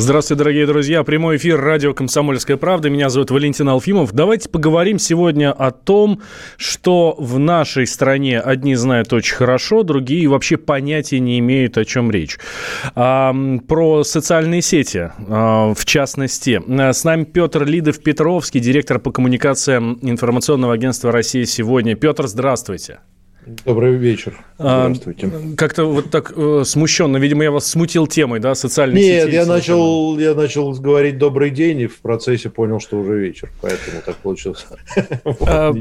Здравствуйте, дорогие друзья. Прямой эфир радио «Комсомольская правда». Меня зовут Валентин Алфимов. Давайте поговорим сегодня о том, что в нашей стране одни знают очень хорошо, другие вообще понятия не имеют, о чем речь. А, про социальные сети, а, в частности. С нами Петр Лидов-Петровский, директор по коммуникациям информационного агентства «Россия сегодня». Петр, здравствуйте. Добрый вечер. А, Здравствуйте. А, как-то вот так э, смущенно. Видимо, я вас смутил темой, да, социальной Нет, сети. Нет, я начал, я начал говорить добрый день и в процессе понял, что уже вечер. Поэтому так получилось. А,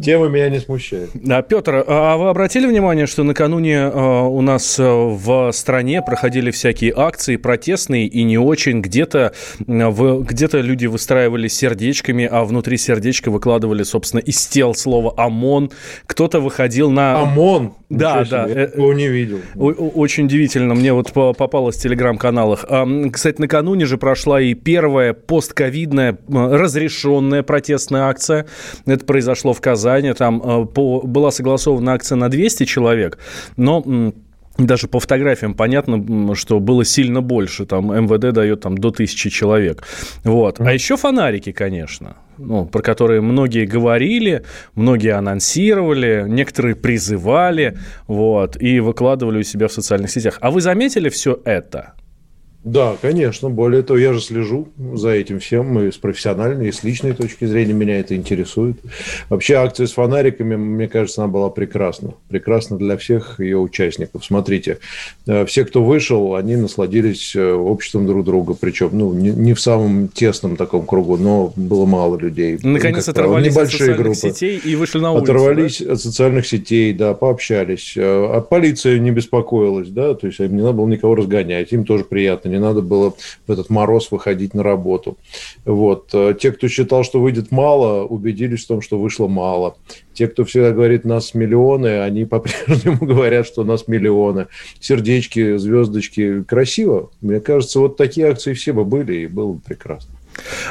Тема меня не смущает. Да, Петр, а вы обратили внимание, что накануне э, у нас э, в стране проходили всякие акции протестные и не очень. Где-то где люди выстраивали сердечками, а внутри сердечка выкладывали, собственно, из тел слово «ОМОН». Кто-то выходил ходил на... ОМОН? Да, да. Я его не видел. Очень удивительно. Мне вот попалось в телеграм-каналах. Кстати, накануне же прошла и первая постковидная разрешенная протестная акция. Это произошло в Казани. Там э, была согласована акция на 200 человек, но даже по фотографиям понятно, что было сильно больше. Там МВД дает там, до тысячи человек. Вот. А еще фонарики, конечно. Ну, про которые многие говорили, многие анонсировали, некоторые призывали, вот, и выкладывали у себя в социальных сетях. А вы заметили все это? Да, конечно. Более того, я же слежу за этим всем и с профессиональной, и с личной точки зрения меня это интересует. Вообще акция с фонариками, мне кажется, она была прекрасна. Прекрасна для всех ее участников. Смотрите, э, все, кто вышел, они насладились э, обществом друг друга. Причем, ну, не, не в самом тесном таком кругу, но было мало людей. Наконец оторвались правило, от социальных группы. сетей и вышли на улицу. Оторвались да? от социальных сетей, да, пообщались. А полиция не беспокоилась, да, то есть им не надо было никого разгонять. Им тоже приятно не надо было в этот мороз выходить на работу. Вот. Э, те, кто считал, что выйдет мало, убедились в том, что вышло мало. Те, кто всегда говорит, нас миллионы, они по-прежнему говорят, что нас миллионы. Сердечки, звездочки. Красиво. Мне кажется, вот такие акции все бы были, и было бы прекрасно.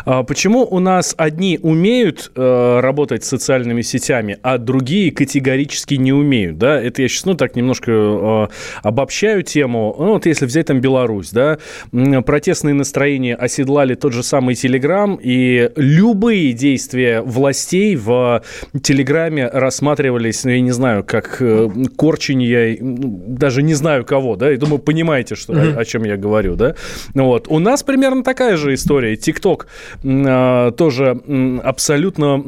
А почему у нас одни умеют э, работать с социальными сетями, а другие категорически не умеют, да? Это я сейчас, ну, так немножко э, обобщаю тему. Ну, вот если взять там Беларусь, да, протестные настроения оседлали тот же самый Телеграм, и любые действия властей в Телеграме рассматривались, ну, я не знаю, как э, корченье, даже не знаю кого, да, и думаю, понимаете, что, mm-hmm. о, о чем я говорю, да? Вот. У нас примерно такая же история. ТикТок поток а, тоже абсолютно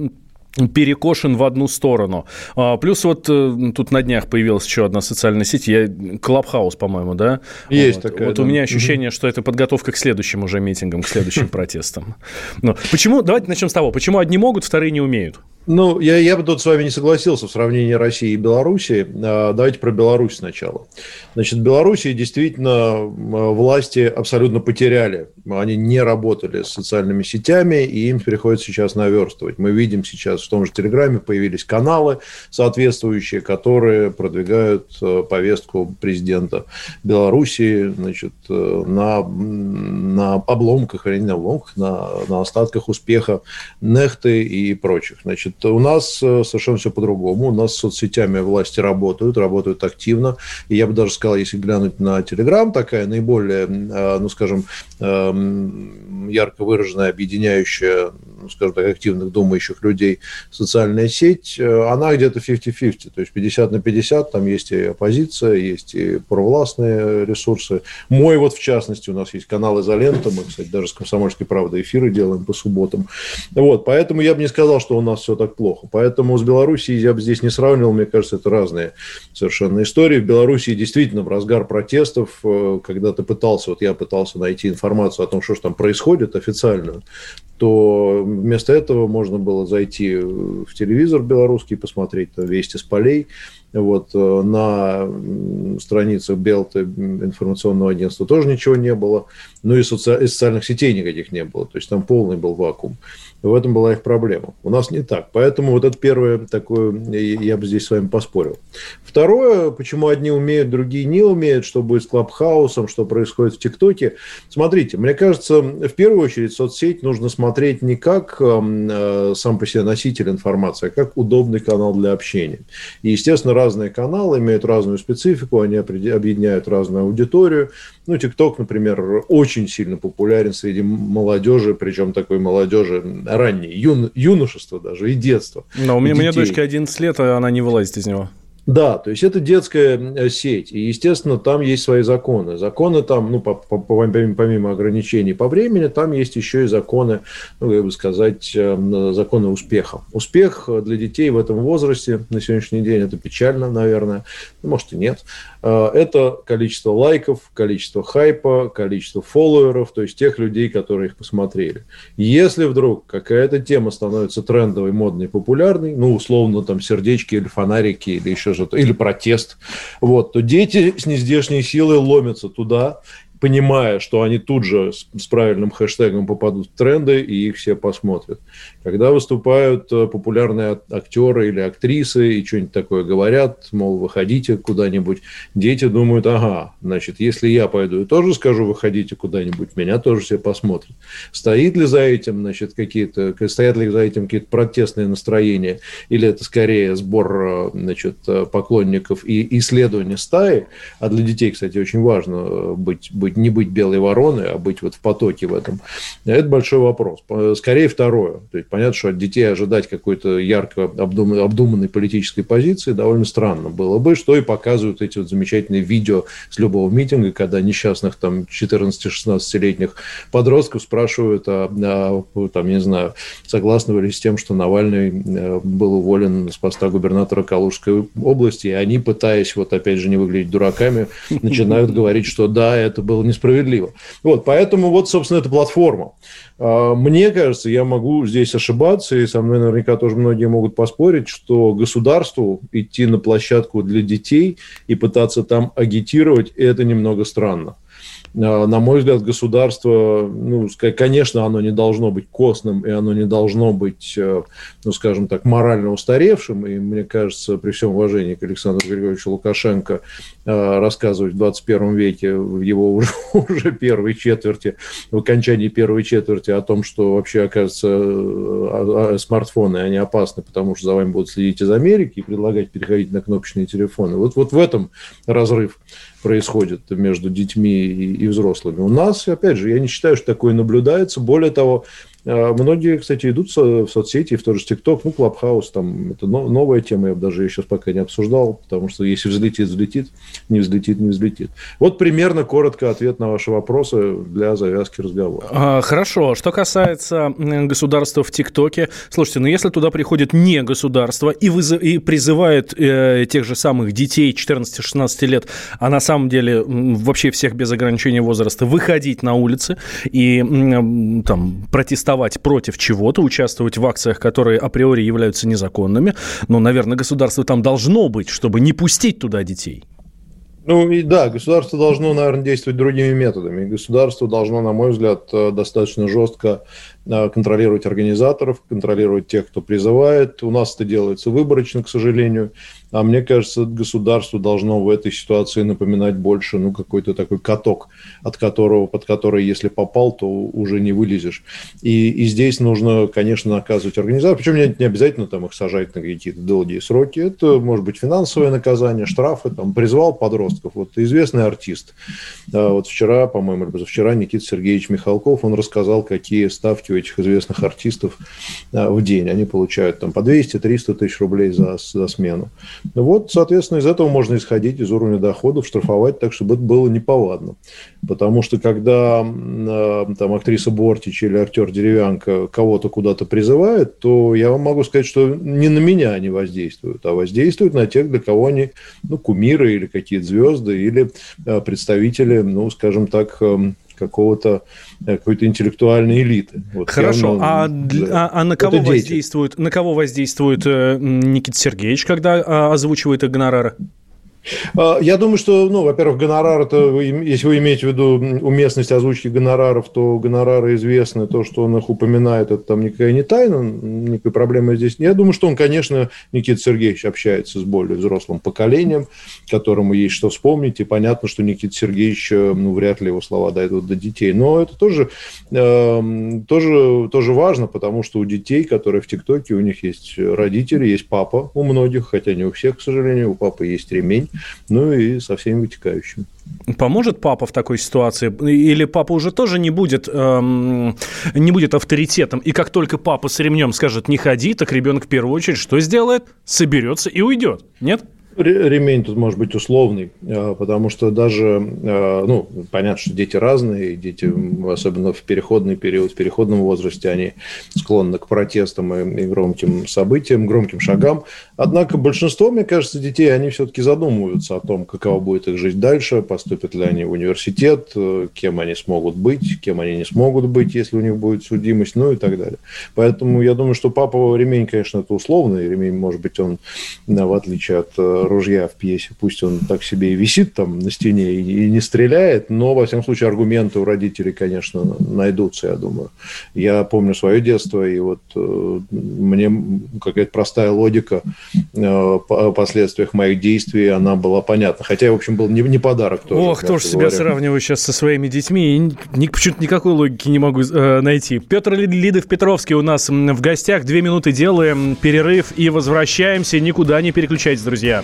перекошен в одну сторону. А, плюс вот э, тут на днях появилась еще одна социальная сеть, я Клабхаус, по-моему, да? Есть вот. такая. Вот да. у меня ощущение, что это подготовка к следующим уже митингам, к следующим протестам. Но почему? Давайте начнем с того. Почему одни могут, вторые не умеют? Ну, я, я бы тут с вами не согласился в сравнении России и Белоруссии. А, давайте про Беларусь сначала. Значит, в Белоруссии действительно власти абсолютно потеряли. Они не работали с социальными сетями, и им приходится сейчас наверстывать. Мы видим сейчас в том же Телеграме появились каналы соответствующие, которые продвигают э, повестку президента Белоруссии значит, э, на, на обломках, или не на обломках, на, на остатках успеха Нехты и прочих. Значит, у нас э, совершенно все по-другому. У нас с соцсетями власти работают, работают активно. И я бы даже сказал, если глянуть на Телеграм, такая наиболее, э, ну, скажем, эм, ярко выраженная, объединяющая, скажем так, активных думающих людей социальная сеть, э, она где-то 50-50, то есть 50 на 50, там есть и оппозиция, есть и провластные ресурсы. Мой вот, в частности, у нас есть канал «Изолента», мы, кстати, даже с «Комсомольской правдой» эфиры делаем по субботам. Вот, поэтому я бы не сказал, что у нас все так так плохо. Поэтому с Белоруссией я бы здесь не сравнивал, мне кажется, это разные совершенно истории. В Белоруссии действительно в разгар протестов, э, когда ты пытался, вот я пытался найти информацию о том, что же там происходит официально, то вместо этого можно было зайти в телевизор белорусский, посмотреть там «Вести с полей», вот, э, на страницах Белта информационного агентства тоже ничего не было. Ну и, соци... и социальных сетей никаких не было. То есть там полный был вакуум. В этом была их проблема. У нас не так. Поэтому вот это первое такое, я бы здесь с вами поспорил. Второе, почему одни умеют, другие не умеют, что будет с Клабхаусом, что происходит в ТикТоке. Смотрите, мне кажется, в первую очередь соцсеть нужно смотреть не как эм, э, сам по себе носитель информации, а как удобный канал для общения. И, естественно, разные каналы имеют разную специфику, они объединяют разную аудиторию. Ну, ТикТок, например, очень сильно популярен среди молодежи, причем такой молодежи ранней, юн, юношества даже и детства. Но у меня, у меня дочка 11 лет, а она не вылазит из него. Да, то есть это детская э, сеть, и, естественно, там есть свои законы. Законы там, ну, по, по, помимо ограничений по времени, там есть еще и законы, ну, как бы сказать, э, законы успеха. Успех для детей в этом возрасте на сегодняшний день это печально, наверное, может и нет. Э, это количество лайков, количество хайпа, количество фолловеров, то есть тех людей, которые их посмотрели. Если вдруг какая-то тема становится трендовой, модной, популярной, ну, условно, там, сердечки или фонарики или еще что-то, или протест, вот, то дети с нездешней силой ломятся туда, понимая, что они тут же с, с правильным хэштегом попадут в тренды, и их все посмотрят. Когда выступают э, популярные актеры или актрисы и что-нибудь такое говорят, мол, выходите куда-нибудь, дети думают, ага, значит, если я пойду и тоже скажу, выходите куда-нибудь, меня тоже все посмотрят. Стоит ли за этим, значит, какие-то, стоят ли за этим какие-то протестные настроения, или это скорее сбор, э, значит, э, поклонников и исследование стаи, а для детей, кстати, очень важно быть, быть быть, не быть белой вороной, а быть вот в потоке в этом, это большой вопрос. Скорее второе. То есть понятно, что от детей ожидать какой-то ярко обдуманной, обдуманной политической позиции довольно странно было бы, что и показывают эти вот замечательные видео с любого митинга, когда несчастных там 14-16-летних подростков спрашивают, а, а, там, не знаю, согласны ли с тем, что Навальный э, был уволен с поста губернатора Калужской области, и они, пытаясь вот опять же не выглядеть дураками, начинают говорить, что да, это был было несправедливо. Вот, поэтому вот, собственно, эта платформа. А, мне кажется, я могу здесь ошибаться, и со мной наверняка тоже многие могут поспорить, что государству идти на площадку для детей и пытаться там агитировать, это немного странно. А, на мой взгляд, государство, ну, конечно, оно не должно быть костным, и оно не должно быть, э, ну, скажем так, морально устаревшим. И мне кажется, при всем уважении к Александру Григорьевичу Лукашенко, э, рассказывать в 21 веке, в его уже, уже первой четверти, в окончании первой четверти о том, что вообще, оказывается, э, смартфоны, они опасны, потому что за вами будут следить из Америки и предлагать переходить на кнопочные телефоны. Вот, вот в этом разрыв происходит между детьми и, и взрослыми. У нас, опять же, я не считаю, что такое наблюдается. Более того, многие, кстати, идут в соцсети, в тот же ТикТок, ну, Клабхаус, там, это новая тема, я бы даже сейчас пока не обсуждал, потому что если взлетит, взлетит, не взлетит, не взлетит. Вот примерно коротко ответ на ваши вопросы для завязки разговора. А, хорошо. Что касается государства в ТикТоке, слушайте, ну, если туда приходит не государство и, вызыв, и призывает э, тех же самых детей 14-16 лет, а на самом деле вообще всех без ограничения возраста, выходить на улицы и э, там протестовать голосовать против чего-то, участвовать в акциях, которые априори являются незаконными. Но, наверное, государство там должно быть, чтобы не пустить туда детей. Ну и да, государство должно, наверное, действовать другими методами. Государство должно, на мой взгляд, э, достаточно жестко э, контролировать организаторов, контролировать тех, кто призывает. У нас это делается выборочно, к сожалению. А мне кажется, государство должно в этой ситуации напоминать больше, ну, какой-то такой каток, от которого, под который, если попал, то уже не вылезешь. И, и здесь нужно, конечно, наказывать организаторов. Причем не, не обязательно там их сажать на какие-то долгие сроки. Это может быть финансовое наказание, штрафы, там, призвал подростков. Вот известный артист. Вот вчера, по-моему, или позавчера Никита Сергеевич Михалков, он рассказал, какие ставки у этих известных артистов в день. Они получают там по 200-300 тысяч рублей за, за смену. Вот, соответственно, из этого можно исходить, из уровня доходов, штрафовать так, чтобы это было неповадно. Потому что когда э, там актриса Бортич или актер Деревянка кого-то куда-то призывает, то я вам могу сказать, что не на меня они воздействуют, а воздействуют на тех, для кого они ну, кумиры или какие-то звезды, или э, представители, ну, скажем так, эм, какого-то какой-то интеллектуальной элиты. Вот Хорошо, явно, а, да, а, а на кого воздействует, на кого воздействует Никита Сергеевич, когда а, озвучивает их гонорары? А, я думаю, что, ну, во-первых, гонорар, это, если вы имеете в виду уместность озвучки гонораров, то гонорары известны, то, что он их упоминает, это там никакая не тайна, никакой проблемы здесь нет. Я думаю, что он, конечно, Никита Сергеевич общается с более взрослым поколением, которому есть что вспомнить, и понятно, что Никита Сергеевич, э, ну, вряд ли его слова дойдут до детей. Но это тоже, э, тоже, тоже важно, потому что у детей, которые в ТикТоке, у них есть родители, есть папа у многих, хотя не у всех, к сожалению, у папы есть ремень, ну и со всеми вытекающими. Поможет папа в такой ситуации? Или папа уже тоже не будет, эм, не будет авторитетом? И как только папа с ремнем скажет «не ходи», так ребенок в первую очередь что сделает? Соберется и уйдет, нет? Ремень тут может быть условный, а, потому что даже, а, ну, понятно, что дети разные, дети, особенно в переходный период, в переходном возрасте, они склонны к протестам и громким событиям, громким шагам. Однако большинство, мне кажется, детей, они все-таки задумываются о том, какова будет их жизнь дальше, поступят ли они в университет, кем они смогут быть, кем они не смогут быть, если у них будет судимость, ну и так далее. Поэтому я думаю, что папа ремень, конечно, это условный, ремень, может быть, он, в отличие от ружья в пьесе. Пусть он так себе и висит там на стене и, и не стреляет, но, во всяком случае, аргументы у родителей, конечно, найдутся, я думаю. Я помню свое детство, и вот э, мне какая-то простая логика э, о последствиях моих действий, она была понятна. Хотя, в общем, был не, не подарок тоже. Ох, тоже себя сравниваю сейчас со своими детьми, и ни, почему-то никакой логики не могу э, найти. Петр Лидов-Петровский у нас в гостях. Две минуты делаем перерыв и возвращаемся. Никуда не переключайтесь, друзья.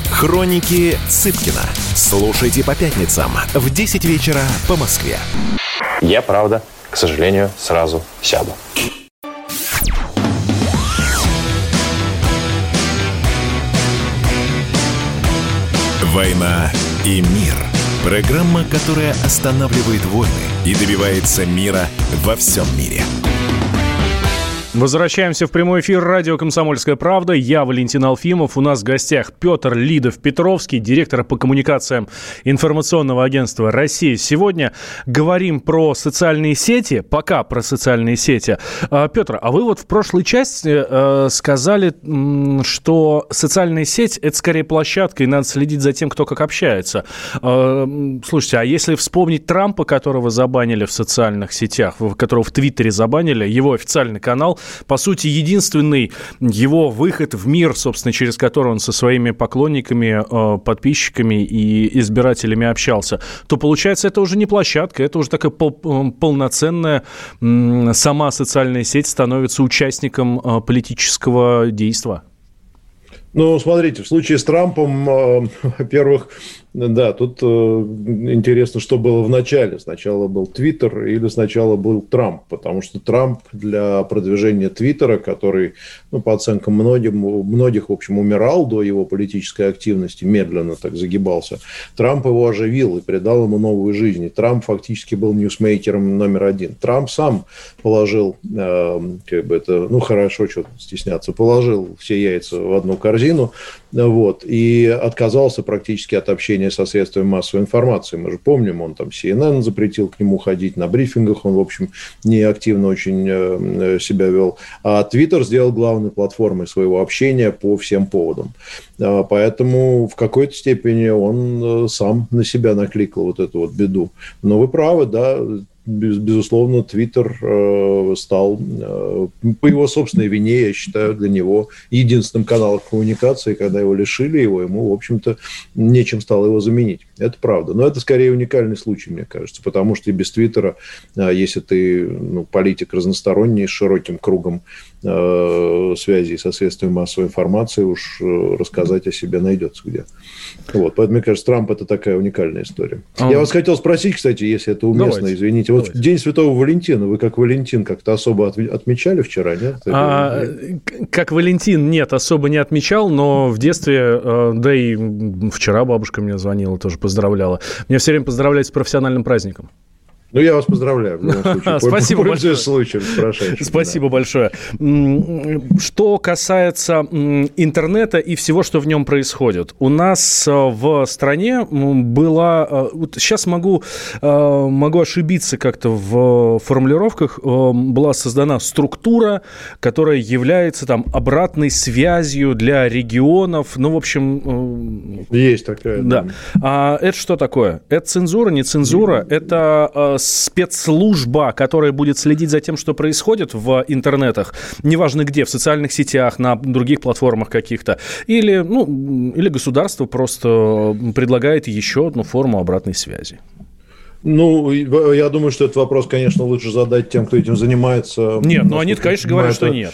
Хроники Цыпкина. Слушайте по пятницам в 10 вечера по Москве. Я, правда, к сожалению, сразу сяду. «Война и мир» – программа, которая останавливает войны и добивается мира во всем мире – Возвращаемся в прямой эфир радио «Комсомольская правда». Я Валентин Алфимов. У нас в гостях Петр Лидов-Петровский, директор по коммуникациям информационного агентства «Россия». Сегодня говорим про социальные сети, пока про социальные сети. А, Петр, а вы вот в прошлой части э, сказали, что социальная сеть – это скорее площадка, и надо следить за тем, кто как общается. А, слушайте, а если вспомнить Трампа, которого забанили в социальных сетях, которого в Твиттере забанили, его официальный канал – по сути, единственный его выход в мир, собственно, через который он со своими поклонниками, э, подписчиками и избирателями общался, то, получается, это уже не площадка, это уже такая пол полноценная сама социальная сеть становится участником э, политического действия. Ну, смотрите, в случае с Трампом, э, во-первых, да, тут э, интересно, что было в начале. Сначала был Твиттер или сначала был Трамп, потому что Трамп для продвижения Твиттера, который, ну, по оценкам многим, многих, в общем, умирал до его политической активности, медленно так загибался, Трамп его оживил и придал ему новую жизнь. И Трамп фактически был ньюсмейкером номер один. Трамп сам положил, э, как бы это, ну, хорошо, что стесняться, положил все яйца в одну корзину, вот, и отказался практически от общения со средствами массовой информации. Мы же помним, он там CNN запретил к нему ходить, на брифингах он, в общем, не активно очень э, себя вел. А Twitter сделал главной платформой своего общения по всем поводам. А, поэтому в какой-то степени он э, сам на себя накликал вот эту вот беду. Но вы правы, да, безусловно, Твиттер э, стал, э, по его собственной вине, я считаю, для него единственным каналом коммуникации, когда его лишили его, ему, в общем-то, нечем стало его заменить. Это правда. Но это скорее уникальный случай, мне кажется, потому что и без Твиттера, если ты ну, политик разносторонний, с широким кругом э, связей со средствами массовой информации, уж э, рассказать о себе найдется где. Вот. Поэтому, мне кажется, Трамп – это такая уникальная история. А... Я вас хотел спросить, кстати, если это уместно, давайте, извините. Вот давайте. День Святого Валентина, вы как Валентин как-то особо отмечали вчера, нет? А, как Валентин, нет, особо не отмечал, но в детстве, э, да и вчера бабушка мне звонила, тоже поздравляла. Меня все время поздравляют с профессиональным праздником. Ну, я вас поздравляю. В любом случае. Спасибо большое. Случаем, Спасибо большое. Что касается интернета и всего, что в нем происходит. У нас э, в стране. Сейчас э, могу, э, могу ошибиться как-то в формулировках. Была создана структура, которая является там обратной связью для регионов. Ну, в общем... Есть такая. Да. да. А это что такое? Это цензура, не цензура? Это спецслужба, которая будет следить за тем, что происходит в интернетах, неважно где, в социальных сетях, на других платформах каких-то, или, ну, или государство просто предлагает еще одну форму обратной связи? Ну, я думаю, что этот вопрос, конечно, лучше задать тем, кто этим занимается. Нет, ну они, конечно, говорят, что нет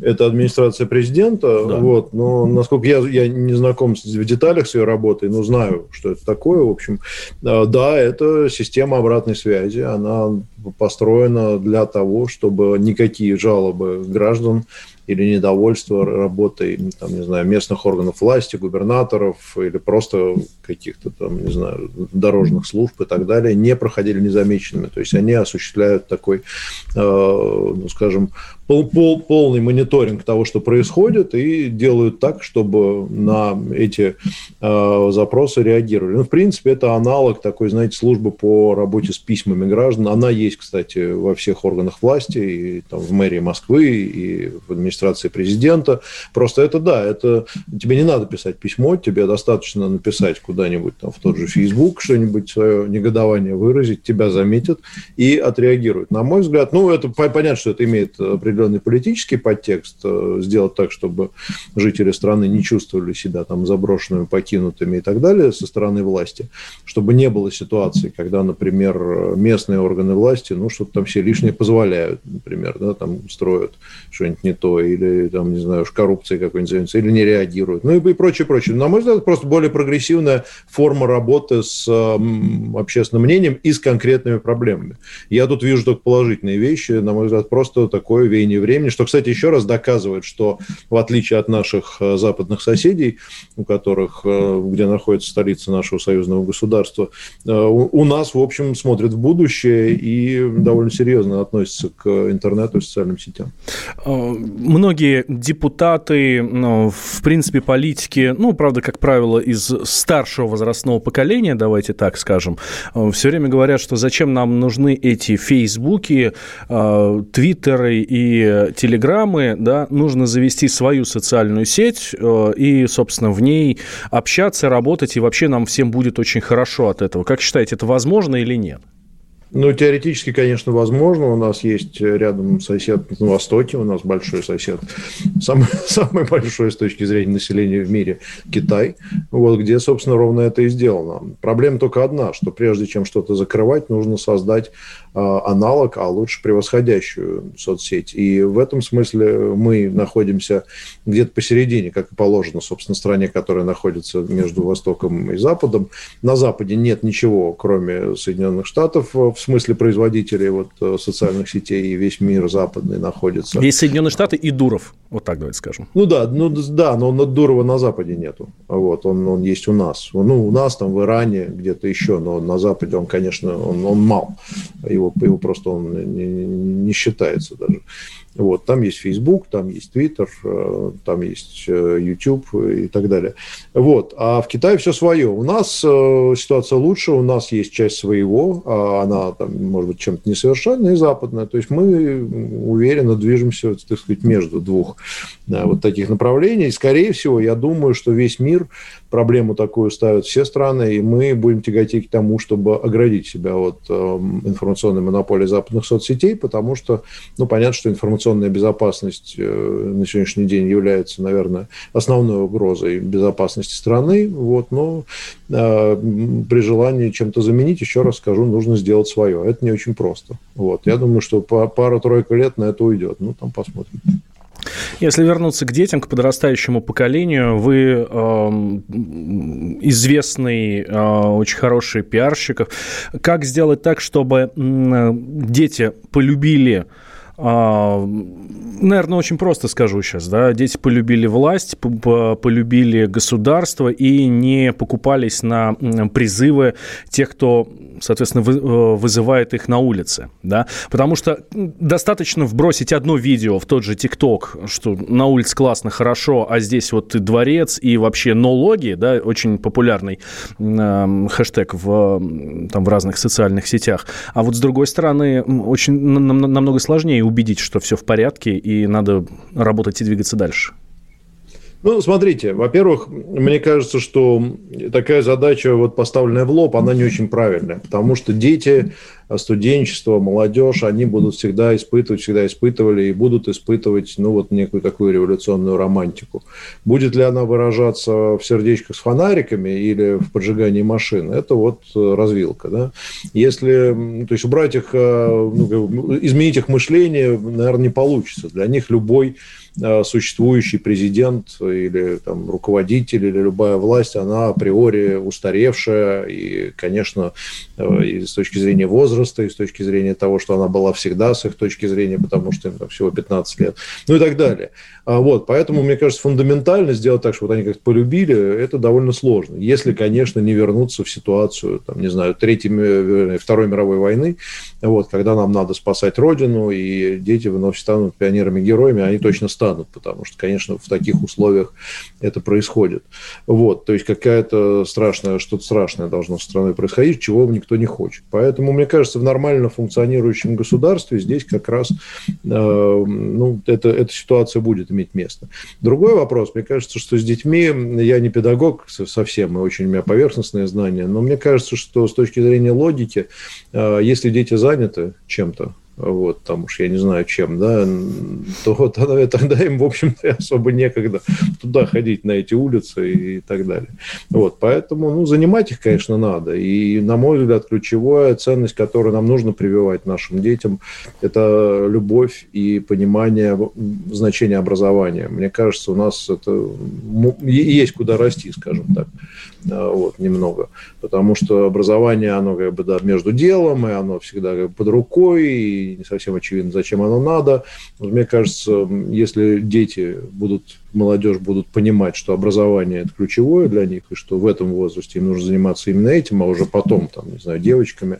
это администрация президента, да. вот, но насколько я, я не знаком в деталях с ее работой, но знаю, что это такое, в общем, э, да, это система обратной связи, она построена для того, чтобы никакие жалобы граждан или недовольство работой, там, не знаю, местных органов власти, губернаторов или просто каких-то там, не знаю, дорожных служб и так далее, не проходили незамеченными. То есть они осуществляют такой, э, ну, скажем, пол, пол, полный мониторинг того, что происходит, и делают так, чтобы на эти э, запросы реагировали. Ну, в принципе, это аналог такой, знаете, службы по работе с письмами граждан. Она есть, кстати, во всех органах власти, и там, в мэрии Москвы, и в администрации президента. Просто это, да, это тебе не надо писать письмо, тебе достаточно написать куда-нибудь там в тот же Facebook что-нибудь свое негодование выразить, тебя заметят и отреагируют. На мой взгляд, ну, это понятно, что это имеет определенный политический подтекст, э, сделать так, чтобы жители страны не чувствовали себя там заброшенными, покинутыми и так далее со стороны власти, чтобы не было ситуации, когда, например, местные органы власти, ну, что-то там все лишнее позволяют, например, да, там строят что-нибудь не то, или там, не знаю, уж коррупции какой-нибудь займутся, или не реагируют, ну и прочее, прочее. На мой взгляд, просто более прогрессивная форма работы с общественным мнением и с конкретными проблемами. Я тут вижу только положительные вещи, на мой взгляд, просто такое веяние времени, что, кстати, еще раз доказывает, что в отличие от наших э, западных соседей, у которых, э, где находится столица нашего союзного государства, э, у нас, в общем, смотрят в будущее и довольно серьезно относятся к интернету и социальным сетям. Многие депутаты, ну, в принципе, политики, ну, правда, как правило, из старшего возрастного поколения, давайте так скажем, все время говорят, что зачем нам нужны эти фейсбуки, твиттеры и телеграммы, да, нужно завести свою социальную сеть э, и, собственно, в ней общаться, работать, и вообще нам всем будет очень хорошо от этого. Как считаете, это возможно или нет? Ну, теоретически, конечно, возможно. У нас есть рядом сосед на Востоке, у нас большой сосед, самый, самый большой с точки зрения населения в мире Китай, вот, где, собственно, ровно это и сделано. Проблема только одна, что прежде чем что-то закрывать, нужно создать э, аналог, а лучше превосходящую соцсеть. И в этом смысле мы находимся где-то посередине, как и положено, собственно, стране, которая находится между Востоком и Западом. На Западе нет ничего, кроме Соединенных Штатов в в смысле производителей вот, э, социальных сетей, и весь мир западный находится. Есть Соединенные Штаты и Дуров, вот так давайте скажем. Ну да, ну да, но Дурова на Западе нету. Вот, он, он есть у нас. Ну, у нас там в Иране где-то еще, но на Западе он, конечно, он, он мал. Его, его просто он не, не считается даже. Вот, там есть Facebook, там есть Twitter, э, там есть э, YouTube и так далее. Вот. А в Китае все свое. У нас э, ситуация лучше, у нас есть часть своего, а она, там, может быть, чем-то несовершенная и западная. То есть мы уверенно движемся, так сказать, между двух вот таких направлений. И, скорее всего, я думаю, что весь мир проблему такую ставят все страны, и мы будем тяготеть к тому, чтобы оградить себя от информационной монополии западных соцсетей, потому что, ну, понятно, что информационная информационная безопасность э, на сегодняшний день является, наверное, основной угрозой безопасности страны. Вот, но э, при желании чем-то заменить, еще раз скажу, нужно сделать свое. Это не очень просто. Вот, я думаю, что пара-тройка лет на это уйдет. Ну, там посмотрим. Если вернуться к детям, к подрастающему поколению, вы э, известный, э, очень хороший пиарщик. Как сделать так, чтобы э, дети полюбили наверное, очень просто скажу сейчас, да, дети полюбили власть, полюбили государство и не покупались на призывы тех, кто, соответственно, э, вызывает их на улице, да, потому что достаточно вбросить одно видео в тот же ТикТок, что на улице классно, хорошо, а здесь вот дворец и вообще ноологи, да, очень популярный э, хэштег в, там, в разных социальных сетях, а вот с другой стороны, очень намного сложнее убедить, что все в порядке и надо работать и двигаться дальше? Ну, смотрите, во-первых, мне кажется, что такая задача, вот поставленная в лоб, она не очень правильная, потому что дети, студенчество, молодежь, они будут всегда испытывать, всегда испытывали и будут испытывать, ну, вот некую такую революционную романтику. Будет ли она выражаться в сердечках с фонариками или в поджигании машин, это вот развилка, да. Если, то есть убрать их, э, ну, изменить их мышление, наверное, не получится. Для них любой Э, существующий президент или там, руководитель или любая власть, она априори устаревшая, и, конечно, э, и с точки зрения возраста, и с точки зрения того, что она была всегда, с их точки зрения, потому что им там, всего 15 лет, ну и так далее. А вот, поэтому, мне кажется, фундаментально сделать так, чтобы они как-то полюбили, это довольно сложно. Если, конечно, не вернуться в ситуацию, там, не знаю, Третьей, Второй мировой войны, вот, когда нам надо спасать Родину, и дети вновь станут пионерами-героями, они точно станут станут, потому что, конечно, в таких условиях это происходит. Вот, то есть какая-то страшная, что-то страшное должно с страной происходить, чего никто не хочет. Поэтому, мне кажется, в нормально функционирующем государстве здесь как раз э, ну, это, эта ситуация будет иметь место. Другой вопрос, мне кажется, что с детьми, я не педагог совсем, и очень у меня поверхностные знания, но мне кажется, что с точки зрения логики, э, если дети заняты чем-то, вот, там уж я не знаю чем, да, то вот тогда им, в общем-то, особо некогда туда ходить, на эти улицы и так далее. Вот, поэтому, ну, занимать их, конечно, надо. И, на мой взгляд, ключевая ценность, которую нам нужно прививать нашим детям, это любовь и понимание значения образования. Мне кажется, у нас это есть куда расти, скажем так, вот, немного. Потому что образование, оно как бы, да, между делом, и оно всегда как бы под рукой, и не совсем очевидно, зачем оно надо. Мне кажется, если дети будут молодежь будут понимать, что образование – это ключевое для них, и что в этом возрасте им нужно заниматься именно этим, а уже потом, там, не знаю, девочками,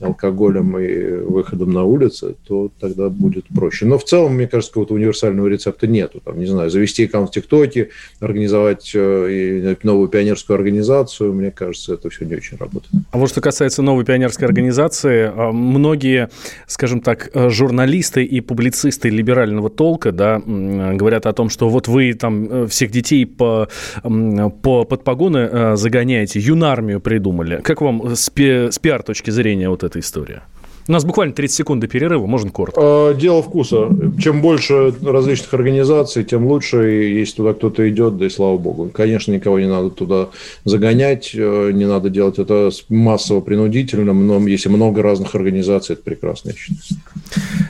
алкоголем и выходом на улицы, то тогда будет проще. Но в целом, мне кажется, какого-то универсального рецепта нету. Там, не знаю, завести аккаунт в ТикТоке, организовать э, новую пионерскую организацию, мне кажется, это все не очень работает. А вот что касается новой пионерской организации, а, многие, скажем так, э, журналисты и публицисты либерального толка, да, говорят о том, что вот вы там э, всех детей по, по, под погоны э, загоняете, юнармию придумали. Как вам с, пи, с пиар точки зрения вот эта история? У нас буквально 30 секунд до перерыва, можно коротко. А, дело вкуса. Чем больше различных организаций, тем лучше, и если туда кто-то идет, да и слава богу. Конечно, никого не надо туда загонять, э, не надо делать это массово принудительным, но если много разных организаций, это прекрасно, я считаю.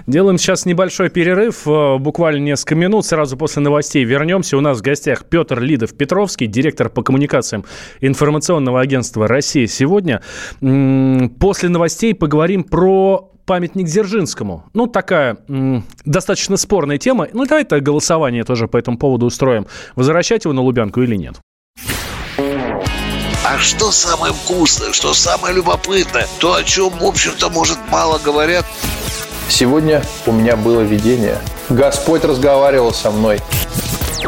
Делаем сейчас небольшой перерыв, э, буквально несколько минут, сразу после новостей вернемся. У нас в гостях Петр Лидов-Петровский, директор по коммуникациям информационного агентства «Россия сегодня». После новостей поговорим про памятник Дзержинскому. Ну, такая м, достаточно спорная тема. Ну, давайте голосование тоже по этому поводу устроим. Возвращать его на Лубянку или нет? А что самое вкусное, что самое любопытное, то, о чем, в общем-то, может, мало говорят – Сегодня у меня было видение. Господь разговаривал со мной.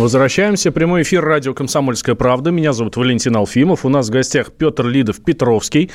Возвращаемся. Прямой эфир радио «Комсомольская правда». Меня зовут Валентин Алфимов. У нас в гостях Петр Лидов-Петровский,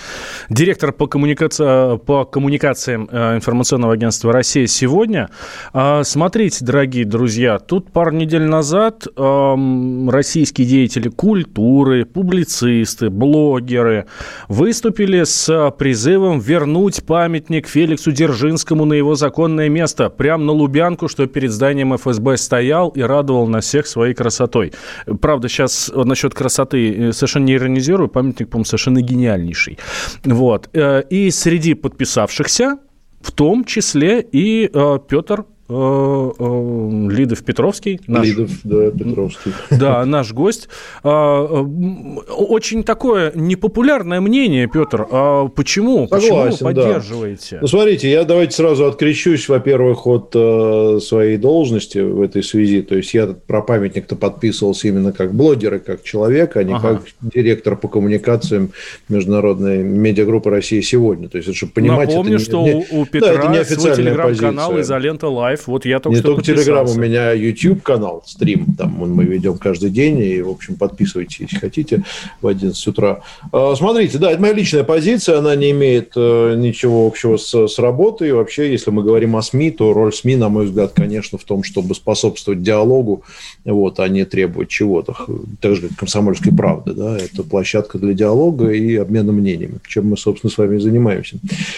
директор по, коммуникаци... по коммуникациям э, информационного агентства «Россия сегодня». А, смотрите, дорогие друзья, тут пару недель назад российские деятели культуры, публицисты, блогеры выступили с призывом вернуть памятник Феликсу Дзержинскому на его законное место, прямо на Лубянку, что перед зданием ФСБ стоял и радовал на всех своей красотой. Правда, сейчас насчет красоты э, совершенно не иронизирую, памятник, по-моему, совершенно гениальнейший. Вот. Э, и среди подписавшихся в том числе и э, Петр Лидов Петровский. Наш, Лидов, да, Петровский. Да, наш гость. А, э, очень такое непопулярное мнение, Петр. А почему? Согласен, почему поддерживаете? Да. Ну, смотрите, я давайте сразу открещусь, во-первых, от э, своей должности в этой связи. То есть я про памятник-то подписывался именно как блогер и как человек, а не ага. как директор по коммуникациям Международной медиагруппы России сегодня. То есть, чтобы понимать... Напомню, это не, что не, у Петра да, это не свой телеграм-канал «Изолента Лайв» Лайв. Вот я только Не только Телеграм, у меня YouTube канал, стрим, там мы ведем каждый день, и, в общем, подписывайтесь, если хотите, в 11 утра. А, смотрите, да, это моя личная позиция, она не имеет э, ничего общего с, с работой. Вообще, если мы говорим о СМИ, то роль СМИ, на мой взгляд, конечно, в том, чтобы способствовать диалогу, вот, а не требовать чего-то. Так же, как комсомольской правды, да, это площадка для диалога и обмена мнениями, чем мы, собственно, с вами занимаемся.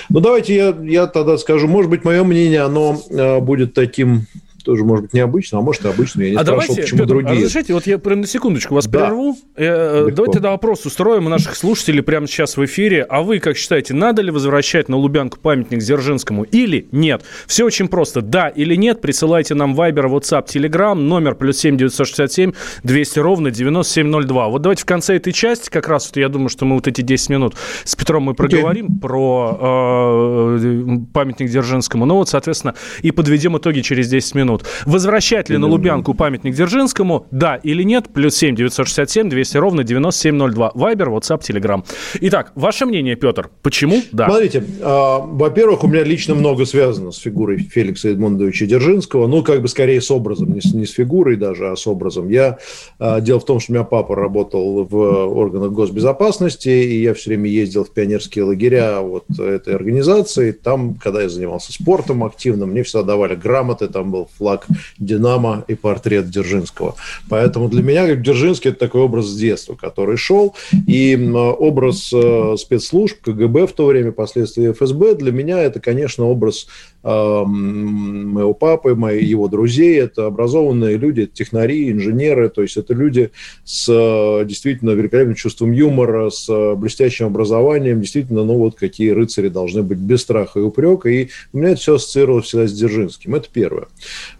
Ну, давайте я, я тогда скажу, может быть, мое мнение, оно э, будет будет таким тоже, может быть, необычно, а может, и обычно. Я не а спрашивал, давайте, почему Петр, другие. разрешите, вот я прям на секундочку вас да. прерву. Э, Легко. давайте тогда вопрос устроим у наших слушателей прямо сейчас в эфире. А вы, как считаете, надо ли возвращать на Лубянку памятник Дзержинскому или нет? Все очень просто. Да или нет, присылайте нам Viber, WhatsApp, Telegram, номер плюс 7 967 200 ровно 9702. Вот давайте в конце этой части, как раз вот я думаю, что мы вот эти 10 минут с Петром мы проговорим okay. про э, памятник Дзержинскому. Ну вот, соответственно, и подведем итоги через 10 минут минут. Возвращать ли на Лубянку памятник Дзержинскому? Да или нет? Плюс 7 967 200 ровно 9702. Вайбер, WhatsApp, Telegram. Итак, ваше мнение, Петр, почему? Да. Смотрите, а, во-первых, у меня лично много связано с фигурой Феликса Эдмундовича Дзержинского. Ну, как бы скорее с образом, не с, не с фигурой даже, а с образом. Я, а, дело в том, что у меня папа работал в органах госбезопасности, и я все время ездил в пионерские лагеря вот этой организации. Там, когда я занимался спортом активно, мне всегда давали грамоты, там был флаг «Динамо» и портрет Дзержинского. Поэтому для меня как Дзержинский – это такой образ с детства, который шел. И образ э, спецслужб, КГБ в то время, последствия ФСБ, для меня это, конечно, образ моего папы, моих, его друзей. Это образованные люди, это технари, инженеры. То есть это люди с э, действительно великолепным чувством юмора, с блестящим образованием. Действительно, ну вот какие рыцари должны быть без страха и упрека. И у меня это все ассоциировалось всегда с Дзержинским. Это первое.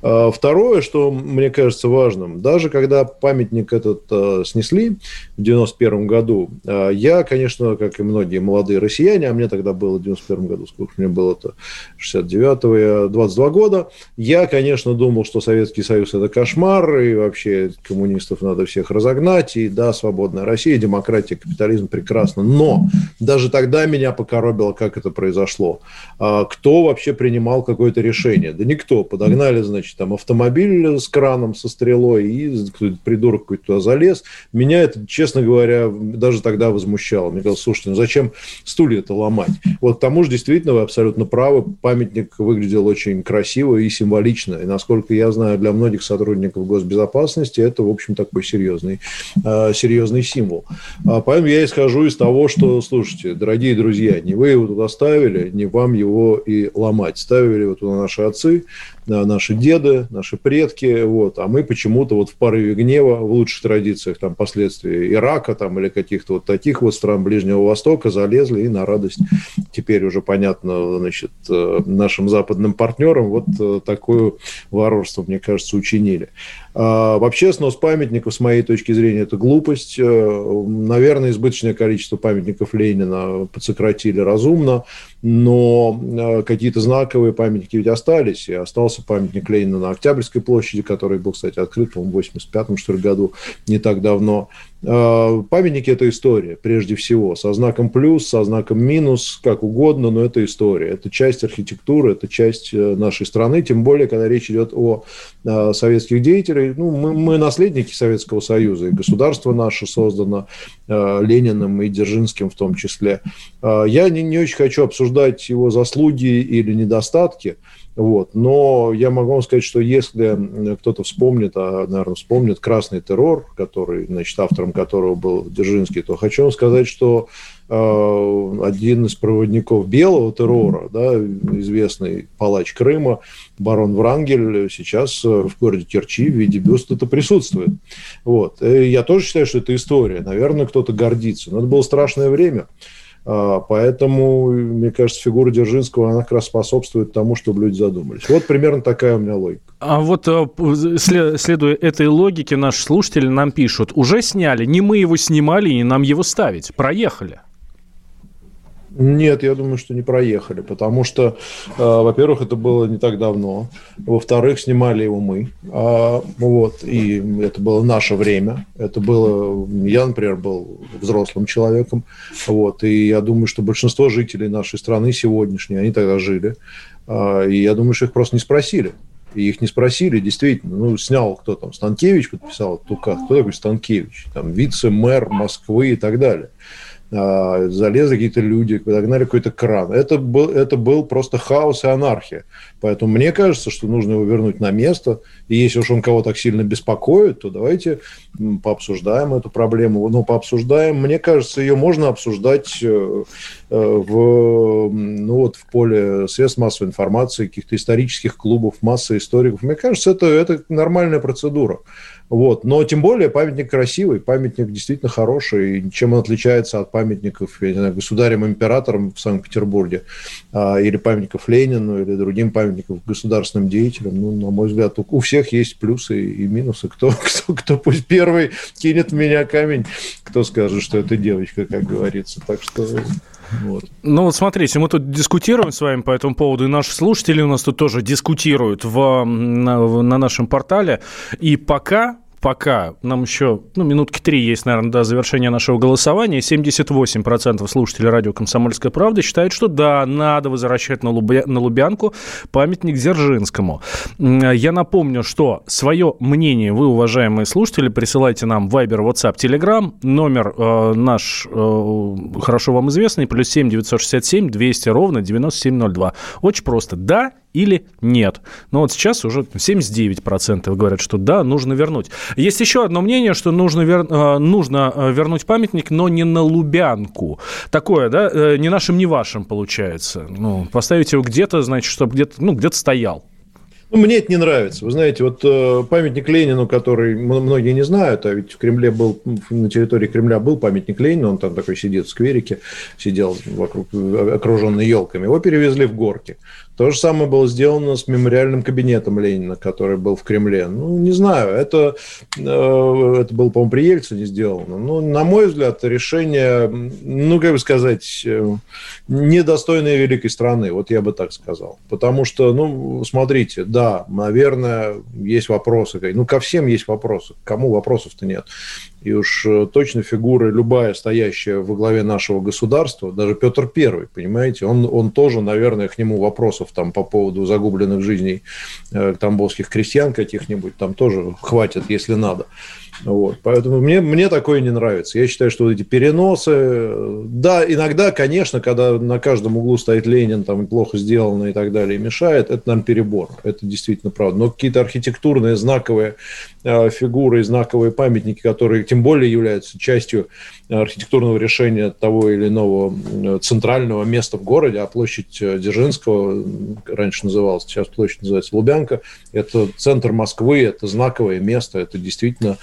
А, второе, что мне кажется важным, даже когда памятник этот э, снесли в 91 году, э, я, конечно, как и многие молодые россияне, а мне тогда было в 91 году, сколько мне было-то, 69 22 года, я, конечно, думал, что Советский Союз – это кошмар, и вообще коммунистов надо всех разогнать, и да, свободная Россия, демократия, капитализм прекрасно. Но даже тогда меня покоробило, как это произошло. А кто вообще принимал какое-то решение? Да никто. Подогнали, значит, там автомобиль с краном, со стрелой, и придурок какой-то туда залез. Меня это, честно говоря, даже тогда возмущало. Мне казалось, слушайте, ну зачем стулья-то ломать? Вот тому же, действительно, вы абсолютно правы, памятник выглядел очень красиво и символично. И, насколько я знаю, для многих сотрудников госбезопасности это, в общем, такой серьезный, э, серьезный символ. А поэтому я исхожу из того, что, слушайте, дорогие друзья, не вы его туда ставили, не вам его и ломать. Ставили вот туда наши отцы, наши деды, наши предки, вот, а мы почему-то вот в порыве гнева, в лучших традициях там последствий Ирака там или каких-то вот таких вот стран Ближнего Востока залезли и на радость теперь уже понятно, значит, э, нашим западным партнерам вот э, такое варварство, мне кажется, учинили. А, вообще снос памятников, с моей точки зрения, это глупость. Э, наверное, избыточное количество памятников Ленина подсократили разумно, но э, какие-то знаковые памятники ведь остались. И остался памятник Ленина на Октябрьской площади, который был, кстати, открыт, по-моему, в 85 что ли, году, не так давно. Э, памятники – это история, прежде всего, со знаком плюс, со знаком минус, как угодно, но это история. Это часть архитектуры, это часть нашей страны, тем более, когда речь идет о советских деятелях, ну, мы, мы наследники Советского Союза, и государство наше создано э, Лениным и Дзержинским в том числе. Э, я не, не очень хочу обсуждать его заслуги или недостатки, вот. Но я могу вам сказать, что если кто-то вспомнит, а, наверное, вспомнит «Красный террор», который, значит, автором которого был Дзержинский, то хочу вам сказать, что э, один из проводников белого террора, да, известный палач Крыма, барон Врангель, сейчас в городе Керчи в виде бюста это присутствует. Вот. И я тоже считаю, что это история. Наверное, кто-то гордится. Но это было страшное время. А, поэтому, мне кажется, фигура Дзержинского, она как раз способствует тому, чтобы люди задумались. Вот примерно такая у меня логика. А вот э, следуя этой логике, наши слушатели нам пишут, уже сняли, не мы его снимали, не нам его ставить, проехали. Нет, я думаю, что не проехали, потому что, э, во-первых, это было не так давно, во-вторых, снимали его мы, э, вот, и это было наше время, это было, я, например, был взрослым человеком, вот, и я думаю, что большинство жителей нашей страны сегодняшние, они тогда жили, э, и я думаю, что их просто не спросили, и их не спросили, действительно, ну, снял кто там, Станкевич подписал этот указ, кто такой Станкевич, там, вице-мэр Москвы и так далее. А, залезли какие-то люди, догнали какой-то кран. Это был, это был просто хаос и анархия. Поэтому мне кажется, что нужно его вернуть на место. И если уж он кого так сильно беспокоит, то давайте пообсуждаем эту проблему. Но пообсуждаем, мне кажется, ее можно обсуждать э, э, в, ну вот, в поле средств массовой информации, каких-то исторических клубов, массы историков. Мне кажется, это, это нормальная процедура. Вот. Но тем более памятник красивый, памятник действительно хороший. Чем он отличается от памятников государям-императорам в Санкт-Петербурге а, или памятников Ленину или другим памятникам государственным деятелям? Ну, на мой взгляд, у всех есть плюсы и минусы. Кто, кто, кто пусть первый кинет в меня камень, кто скажет, что это девочка, как говорится. Так что вот. Ну вот смотрите, мы тут дискутируем с вами по этому поводу, и наши слушатели у нас тут тоже дискутируют в, на, на нашем портале. И пока пока нам еще, ну, минутки три есть, наверное, до завершения нашего голосования, 78% слушателей радио «Комсомольская правда» считают, что да, надо возвращать на, Лубя... на Лубянку памятник Дзержинскому. Я напомню, что свое мнение вы, уважаемые слушатели, присылайте нам Viber, WhatsApp, Telegram. Номер э, наш э, хорошо вам известный, плюс 7 967 200 ровно 9702. Очень просто. Да или нет. Но вот сейчас уже 79% говорят, что да, нужно вернуть. Есть еще одно мнение, что нужно, вер... Э, нужно э, вернуть памятник, но не на Лубянку. Такое, да, э, не нашим, не вашим получается. Ну, поставить его где-то, значит, чтобы где-то, ну, где-то стоял. Ну, мне это не нравится. Вы знаете, вот памятник Ленину, который многие не знают, а ведь в Кремле был, на территории Кремля был памятник Ленину, он там такой сидит в скверике, сидел вокруг, окруженный елками. Его перевезли в горки. То же самое было сделано с мемориальным кабинетом Ленина, который был в Кремле. Ну, не знаю, это, э, это было, по-моему, при Ельцине сделано. Но, на мой взгляд, решение, ну, как бы сказать, э, недостойное великой страны, вот я бы так сказал. Потому что, ну, смотрите, да, наверное, есть вопросы. Ну, ко всем есть вопросы. Кому вопросов-то нет? И уж э, точно фигура любая, стоящая во главе нашего государства, даже Петр Первый, понимаете, он, он тоже, наверное, к нему вопросов там по поводу загубленных жизней э, тамбовских крестьян каких-нибудь, там тоже хватит, если надо. Вот. Поэтому мне, мне такое не нравится. Я считаю, что вот эти переносы... Да, иногда, конечно, когда на каждом углу стоит Ленин, там плохо сделано и так далее, мешает, это нам перебор. Это действительно правда. Но какие-то архитектурные знаковые э, фигуры и знаковые памятники, которые тем более являются частью архитектурного решения того или иного э, центрального места в городе, а площадь э, Дзержинского раньше называлась, сейчас площадь называется Лубянка, это центр Москвы, это знаковое место, это действительно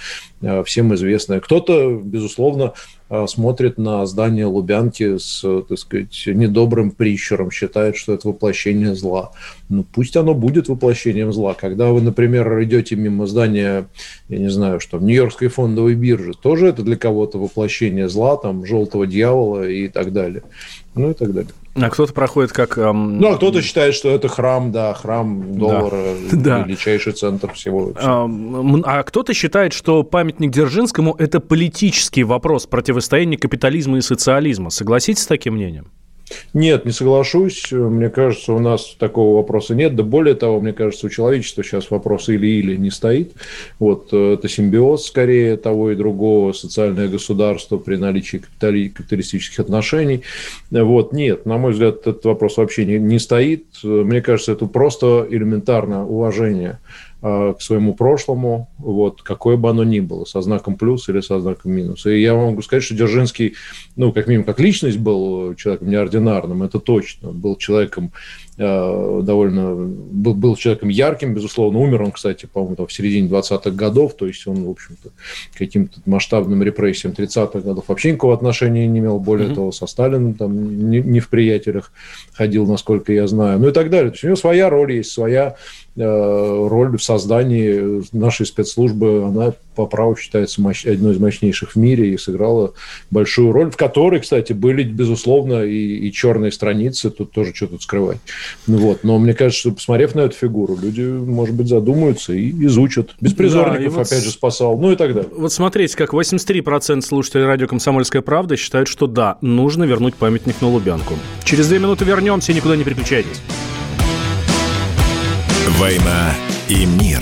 всем известная. Кто-то, безусловно, э, смотрит на здание Лубянки с, так сказать, недобрым прищуром, считает, что это воплощение зла. Ну, пусть оно будет воплощением зла. Когда вы, например, идете мимо здания, я не знаю, что, Нью-Йоркской фондовой биржи, тоже это для кого-то воплощение зла, там, желтого дьявола и так далее. Ну и так далее. А кто-то проходит как... Эм... Ну, а кто-то считает, что это храм, да, храм доллара, да. величайший центр всего. А, а кто-то считает, что памятник Дзержинскому – это политический вопрос противостояния капитализма и социализма. Согласитесь с таким мнением? Нет, не соглашусь. Мне кажется, у нас такого вопроса нет. Да более того, мне кажется, у человечества сейчас вопрос или-или не стоит. Вот э, это симбиоз скорее того и другого, социальное государство при наличии капитали... капиталистических отношений. Вот, нет, на мой взгляд, этот вопрос вообще не, не стоит. Мне кажется, это просто элементарное уважение к своему прошлому, вот, какое бы оно ни было, со знаком плюс или со знаком минус. И я могу сказать, что Дзержинский, ну, как минимум, как личность был человеком неординарным, это точно. Был человеком Э, довольно был, был человеком ярким, безусловно. Умер он, кстати, по-моему, в середине 20-х годов, то есть он, в общем-то, каким-то масштабным репрессиям 30-х годов вообще никакого отношения не имел. Более mm-hmm. того, со Сталиным там не, не в приятелях ходил, насколько я знаю. Ну и так далее. То есть у него своя роль есть, своя э, роль в создании нашей спецслужбы. Она по праву считается мощ... одной из мощнейших в мире и сыграла большую роль, в которой, кстати, были, безусловно, и, и черные страницы. Тут тоже что тут скрывать. Ну вот. Но мне кажется, что посмотрев на эту фигуру, люди, может быть, задумаются и изучат. Беспризорников, да, вот опять же, спасал, ну и так далее. Вот смотрите, как 83% слушателей радио «Комсомольская правда» считают, что да, нужно вернуть памятник на Лубянку. Через две минуты вернемся, никуда не переключайтесь. «Война и мир».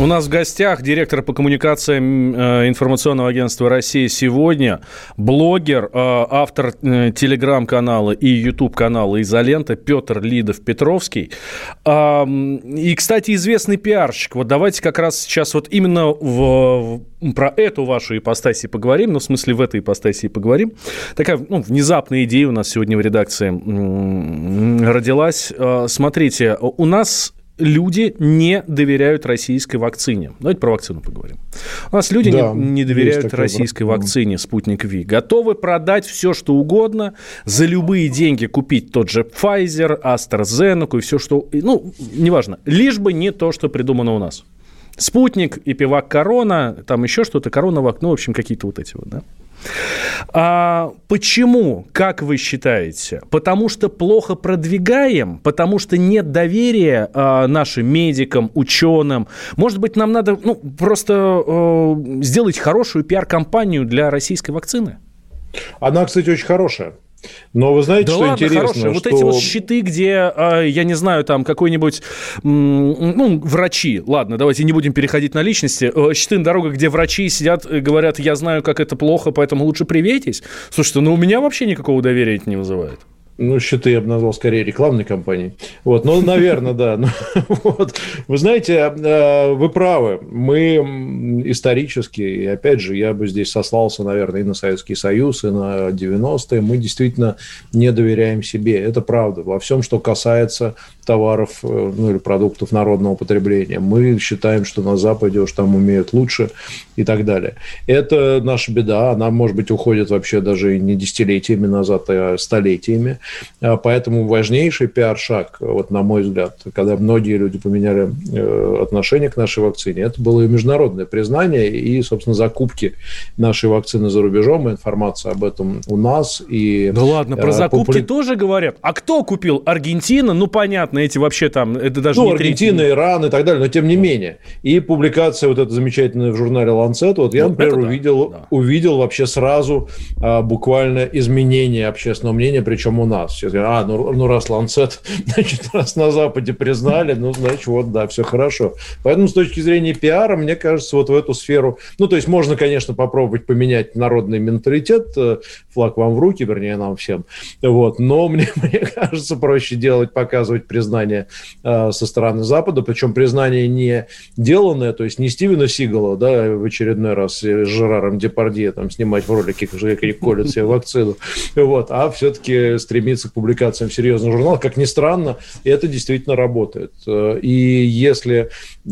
У нас в гостях директор по коммуникациям э, информационного агентства России сегодня, блогер, э, автор э, телеграм-канала и YouTube-канала «Изолента» Петр Лидов-Петровский. И, кстати, известный пиарщик. Вот давайте как раз сейчас вот именно в, про эту вашу ипостасию поговорим, ну, в смысле, в этой ипостасии поговорим. Такая ну, внезапная идея у нас сегодня в редакции родилась. Смотрите, у нас люди не доверяют российской вакцине. Давайте про вакцину поговорим. У нас люди да, не, не доверяют российской вакцине. вакцине «Спутник Ви». Готовы продать все, что угодно, за любые деньги купить тот же Pfizer, AstraZeneca и все, что... Ну, неважно. Лишь бы не то, что придумано у нас. Спутник, и пивак Корона, там еще что-то, Коронавак, ну, в общем, какие-то вот эти вот, да. А, почему, как вы считаете? Потому что плохо продвигаем, потому что нет доверия а, нашим медикам, ученым. Может быть, нам надо ну, просто а, сделать хорошую пиар-компанию для российской вакцины? Она, кстати, очень хорошая. Но вы знаете, да что ладно, интересно? Хорошие. Что... Вот эти вот щиты, где, а, я не знаю, там какой-нибудь, ну, врачи, ладно, давайте не будем переходить на личности, э, щиты на дорогах, где врачи сидят и говорят, я знаю, как это плохо, поэтому лучше привейтесь. Слушайте, ну у меня вообще никакого доверия это не вызывает. Ну, щиты я бы назвал скорее рекламной компанией. Вот, ну, наверное, да. Ну, вот. Вы знаете, э, вы правы. Мы исторически, и опять же, я бы здесь сослался, наверное, и на Советский Союз, и на 90-е, мы действительно не доверяем себе. Это правда. Во всем, что касается товаров э, ну, или продуктов народного потребления. Мы считаем, что на Западе уж там умеют лучше и так далее. Это наша беда. Она, может быть, уходит вообще даже не десятилетиями назад, а столетиями. А поэтому важнейший пиар-шаг, вот на мой взгляд, когда многие люди поменяли э, отношение к нашей вакцине, это было и международное признание и, собственно, закупки нашей вакцины за рубежом, и информация об этом у нас. И, да ладно, про э, закупки популя... тоже говорят. А кто купил? Аргентина? Ну, понятно, эти вообще там, это даже ну, не Аргентина, третий. Иран и так далее, но тем не менее. И публикация вот эта замечательная в журнале Lancet, вот я, ну, например, увидел, да. увидел вообще сразу а, буквально изменение общественного мнения, причем у нас. Сейчас говорят, а, ну, ну раз Ланцет, значит, раз на Западе признали, ну, значит, вот, да, все хорошо. Поэтому с точки зрения пиара, мне кажется, вот в эту сферу, ну, то есть можно, конечно, попробовать поменять народный менталитет, э, флаг вам в руки, вернее, нам всем, вот, но мне, мне кажется, проще делать, показывать признание э, со стороны Запада, причем признание не деланное, то есть не Стивена Сигала, да, в очередной раз с Жераром Депардье там снимать в ролике, как колят себе вакцину, вот, а все-таки стремиться к публикациям в серьезных журналах. Как ни странно, это действительно работает. Э, и если...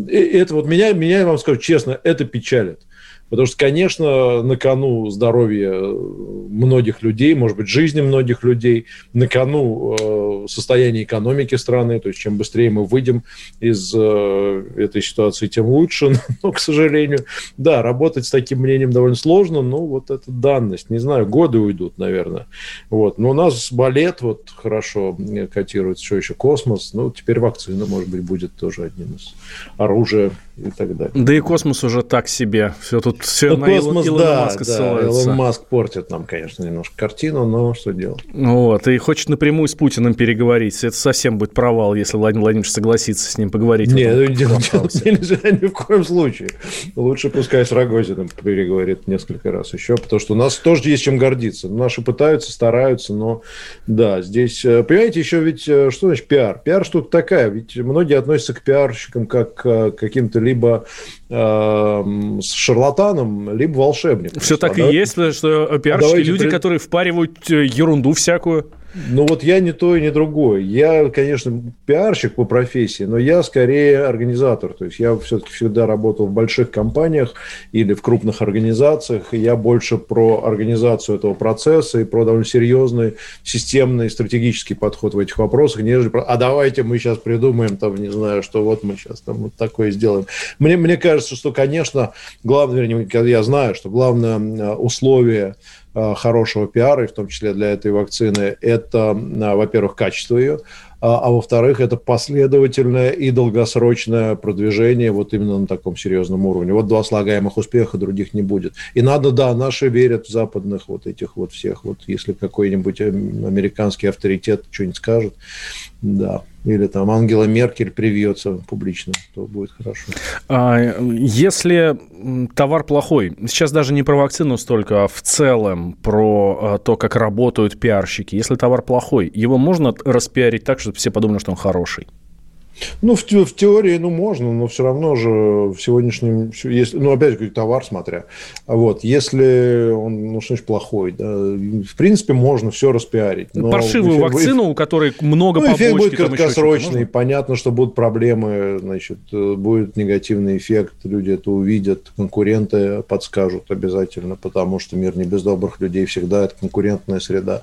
Это вот меня, меня, я вам скажу честно, это печалит. Потому что, конечно, на кону здоровье многих людей, может быть, жизни многих людей, на кону э, состояние экономики страны. То есть, чем быстрее мы выйдем из э, этой ситуации, тем лучше. Но, к сожалению, да, работать с таким мнением довольно сложно, но вот это данность. Не знаю, годы уйдут, наверное. Вот. Но у нас балет вот хорошо котируется, что еще космос. Ну, теперь вакцина, может быть, будет тоже одним из оружия и так далее. Да и космос уже так себе. Все тут все ну, на космос, Илона да, Маска да, Илон Маск портит нам, конечно, немножко картину, но что делать. Вот, и хочет напрямую с Путиным переговорить. Это совсем будет провал, если Владимир Владимирович согласится с ним поговорить. Нет, ну, делать нельзя ни в коем случае. Лучше пускай с Рогозиным переговорит несколько раз еще, потому что у нас тоже есть чем гордиться. Наши пытаются, стараются, но да, здесь, э, понимаете, еще ведь, э, что значит пиар? Пиар штука такая, ведь многие относятся к пиарщикам как к каким-то либо э, шарлатаном, либо волшебником. Все так да? и есть, что пиарщики люди, при... которые впаривают э, ерунду всякую. Ну вот я не то и не другое. Я, конечно, пиарщик по профессии, но я скорее организатор. То есть я все-таки всегда работал в больших компаниях или в крупных организациях. И я больше про организацию этого процесса и про довольно серьезный системный стратегический подход в этих вопросах, нежели про, а давайте мы сейчас придумаем, там, не знаю, что вот мы сейчас там вот такое сделаем. Мне, мне кажется, что, конечно, главное, я знаю, что главное условие Э, хорошего пиара, и в том числе для этой вакцины, это, э, во-первых, качество ее, а, а во-вторых, это последовательное и долгосрочное продвижение вот именно на таком серьезном уровне. Вот два слагаемых успеха, других не будет. И надо, да, наши верят в западных вот этих вот всех, вот если какой-нибудь американский авторитет что-нибудь скажет, да, или там Ангела Меркель привьется публично, то будет хорошо. А если товар плохой, сейчас даже не про вакцину столько, а в целом про а, то, как работают пиарщики. Если товар плохой, его можно распиарить так, чтобы все подумали, что он хороший? Ну, в, в теории, ну, можно, но все равно же в сегодняшнем, если, ну, опять же, товар смотря. Вот, если он, ну, что значит плохой, да, в принципе, можно все распиарить. Но Паршивую эффект, вакцину, у которой много ну, эффект будет краткосрочный, понятно, что будут проблемы, значит, будет негативный эффект, люди это увидят, конкуренты подскажут обязательно, потому что мир не без добрых людей, всегда это конкурентная среда.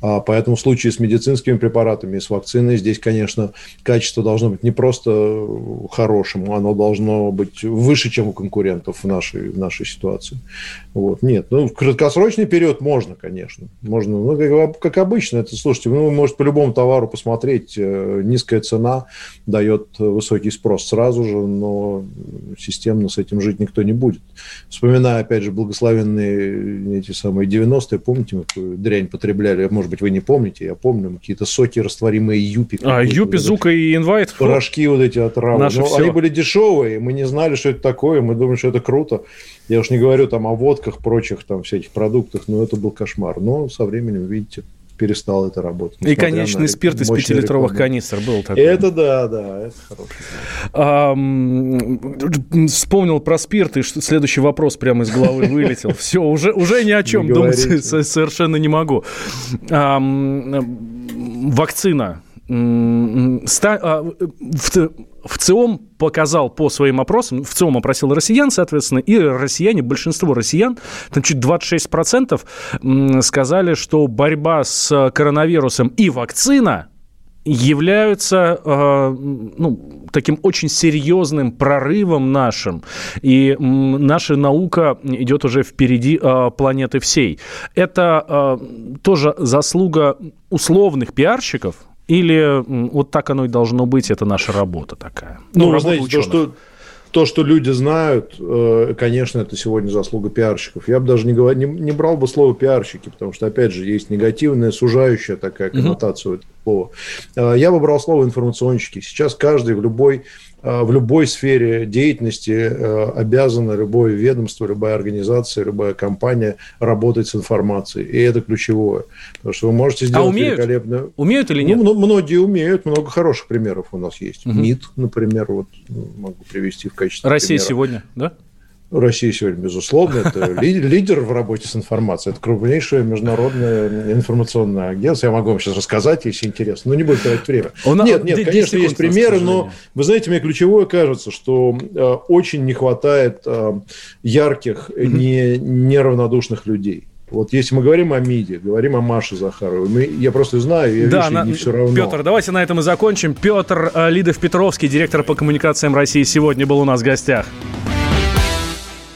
А, поэтому в случае с медицинскими препаратами и с вакциной здесь, конечно, качество должно быть не просто хорошим, оно должно быть выше, чем у конкурентов в нашей, в нашей ситуации. Вот. Нет, ну, в краткосрочный период можно, конечно. Можно, ну, как, как обычно, это, слушайте, ну, вы можете по любому товару посмотреть, э, низкая цена дает высокий спрос сразу же, но системно с этим жить никто не будет. Вспоминая, опять же, благословенные эти самые 90-е, помните, мы какую дрянь потребляли, может быть, вы не помните, я помню, какие-то соки растворимые юпи. А, юпи, зука и инвайт? Порошки вот эти отравы. Но они были дешевые, мы не знали, что это такое, мы думали, что это круто. Я уж не говорю там о водках, прочих там всяких продуктах, но это был кошмар. Но со временем, видите, перестал это работать. И конечный спирт из 5-литровых канистр был такой. Это да, да, это хороший. А, вспомнил про спирт, и следующий вопрос прямо из головы вылетел. Все, уже, уже ни о чем думать совершенно не могу. Вакцина в ЦИОМ показал по своим опросам, в ЦИОМ опросил россиян, соответственно, и россияне, большинство россиян, там чуть 26% сказали, что борьба с коронавирусом и вакцина являются э, ну, таким очень серьезным прорывом нашим, и наша наука идет уже впереди э, планеты всей. Это тоже заслуга условных пиарщиков, или вот так оно и должно быть, это наша работа такая? Ну, ну вы знаете, то что, то, что люди знают, э, конечно, это сегодня заслуга пиарщиков. Я бы даже не, говор... не, не брал бы слово пиарщики, потому что, опять же, есть негативная, сужающая такая коннотация угу. этого слова. Э, я бы брал слово информационщики. Сейчас каждый в любой в любой сфере деятельности э, обязано любое ведомство, любая организация, любая компания работать с информацией. И это ключевое. Потому что вы можете а сделать а умеют? великолепно. Умеют или нет? Ну, многие умеют, много хороших примеров у нас есть. Угу. МИД, например, вот ну, могу привести в качестве Россия примера. сегодня, да? Россия сегодня, безусловно, это лидер в работе с информацией. Это крупнейшее международное информационное агентство. Я могу вам сейчас рассказать, если интересно, но не буду тратить время. Нет, нет, конечно, есть примеры, но вы знаете, мне ключевое кажется, что э, очень не хватает э, ярких, не, неравнодушных людей. Вот если мы говорим о МИДе, говорим о Маше Захаровой, мы, я просто знаю, я да, вижу, на... не все равно. Петр, давайте на этом и закончим. Петр э, Лидов-Петровский, директор по коммуникациям России, сегодня был у нас в гостях.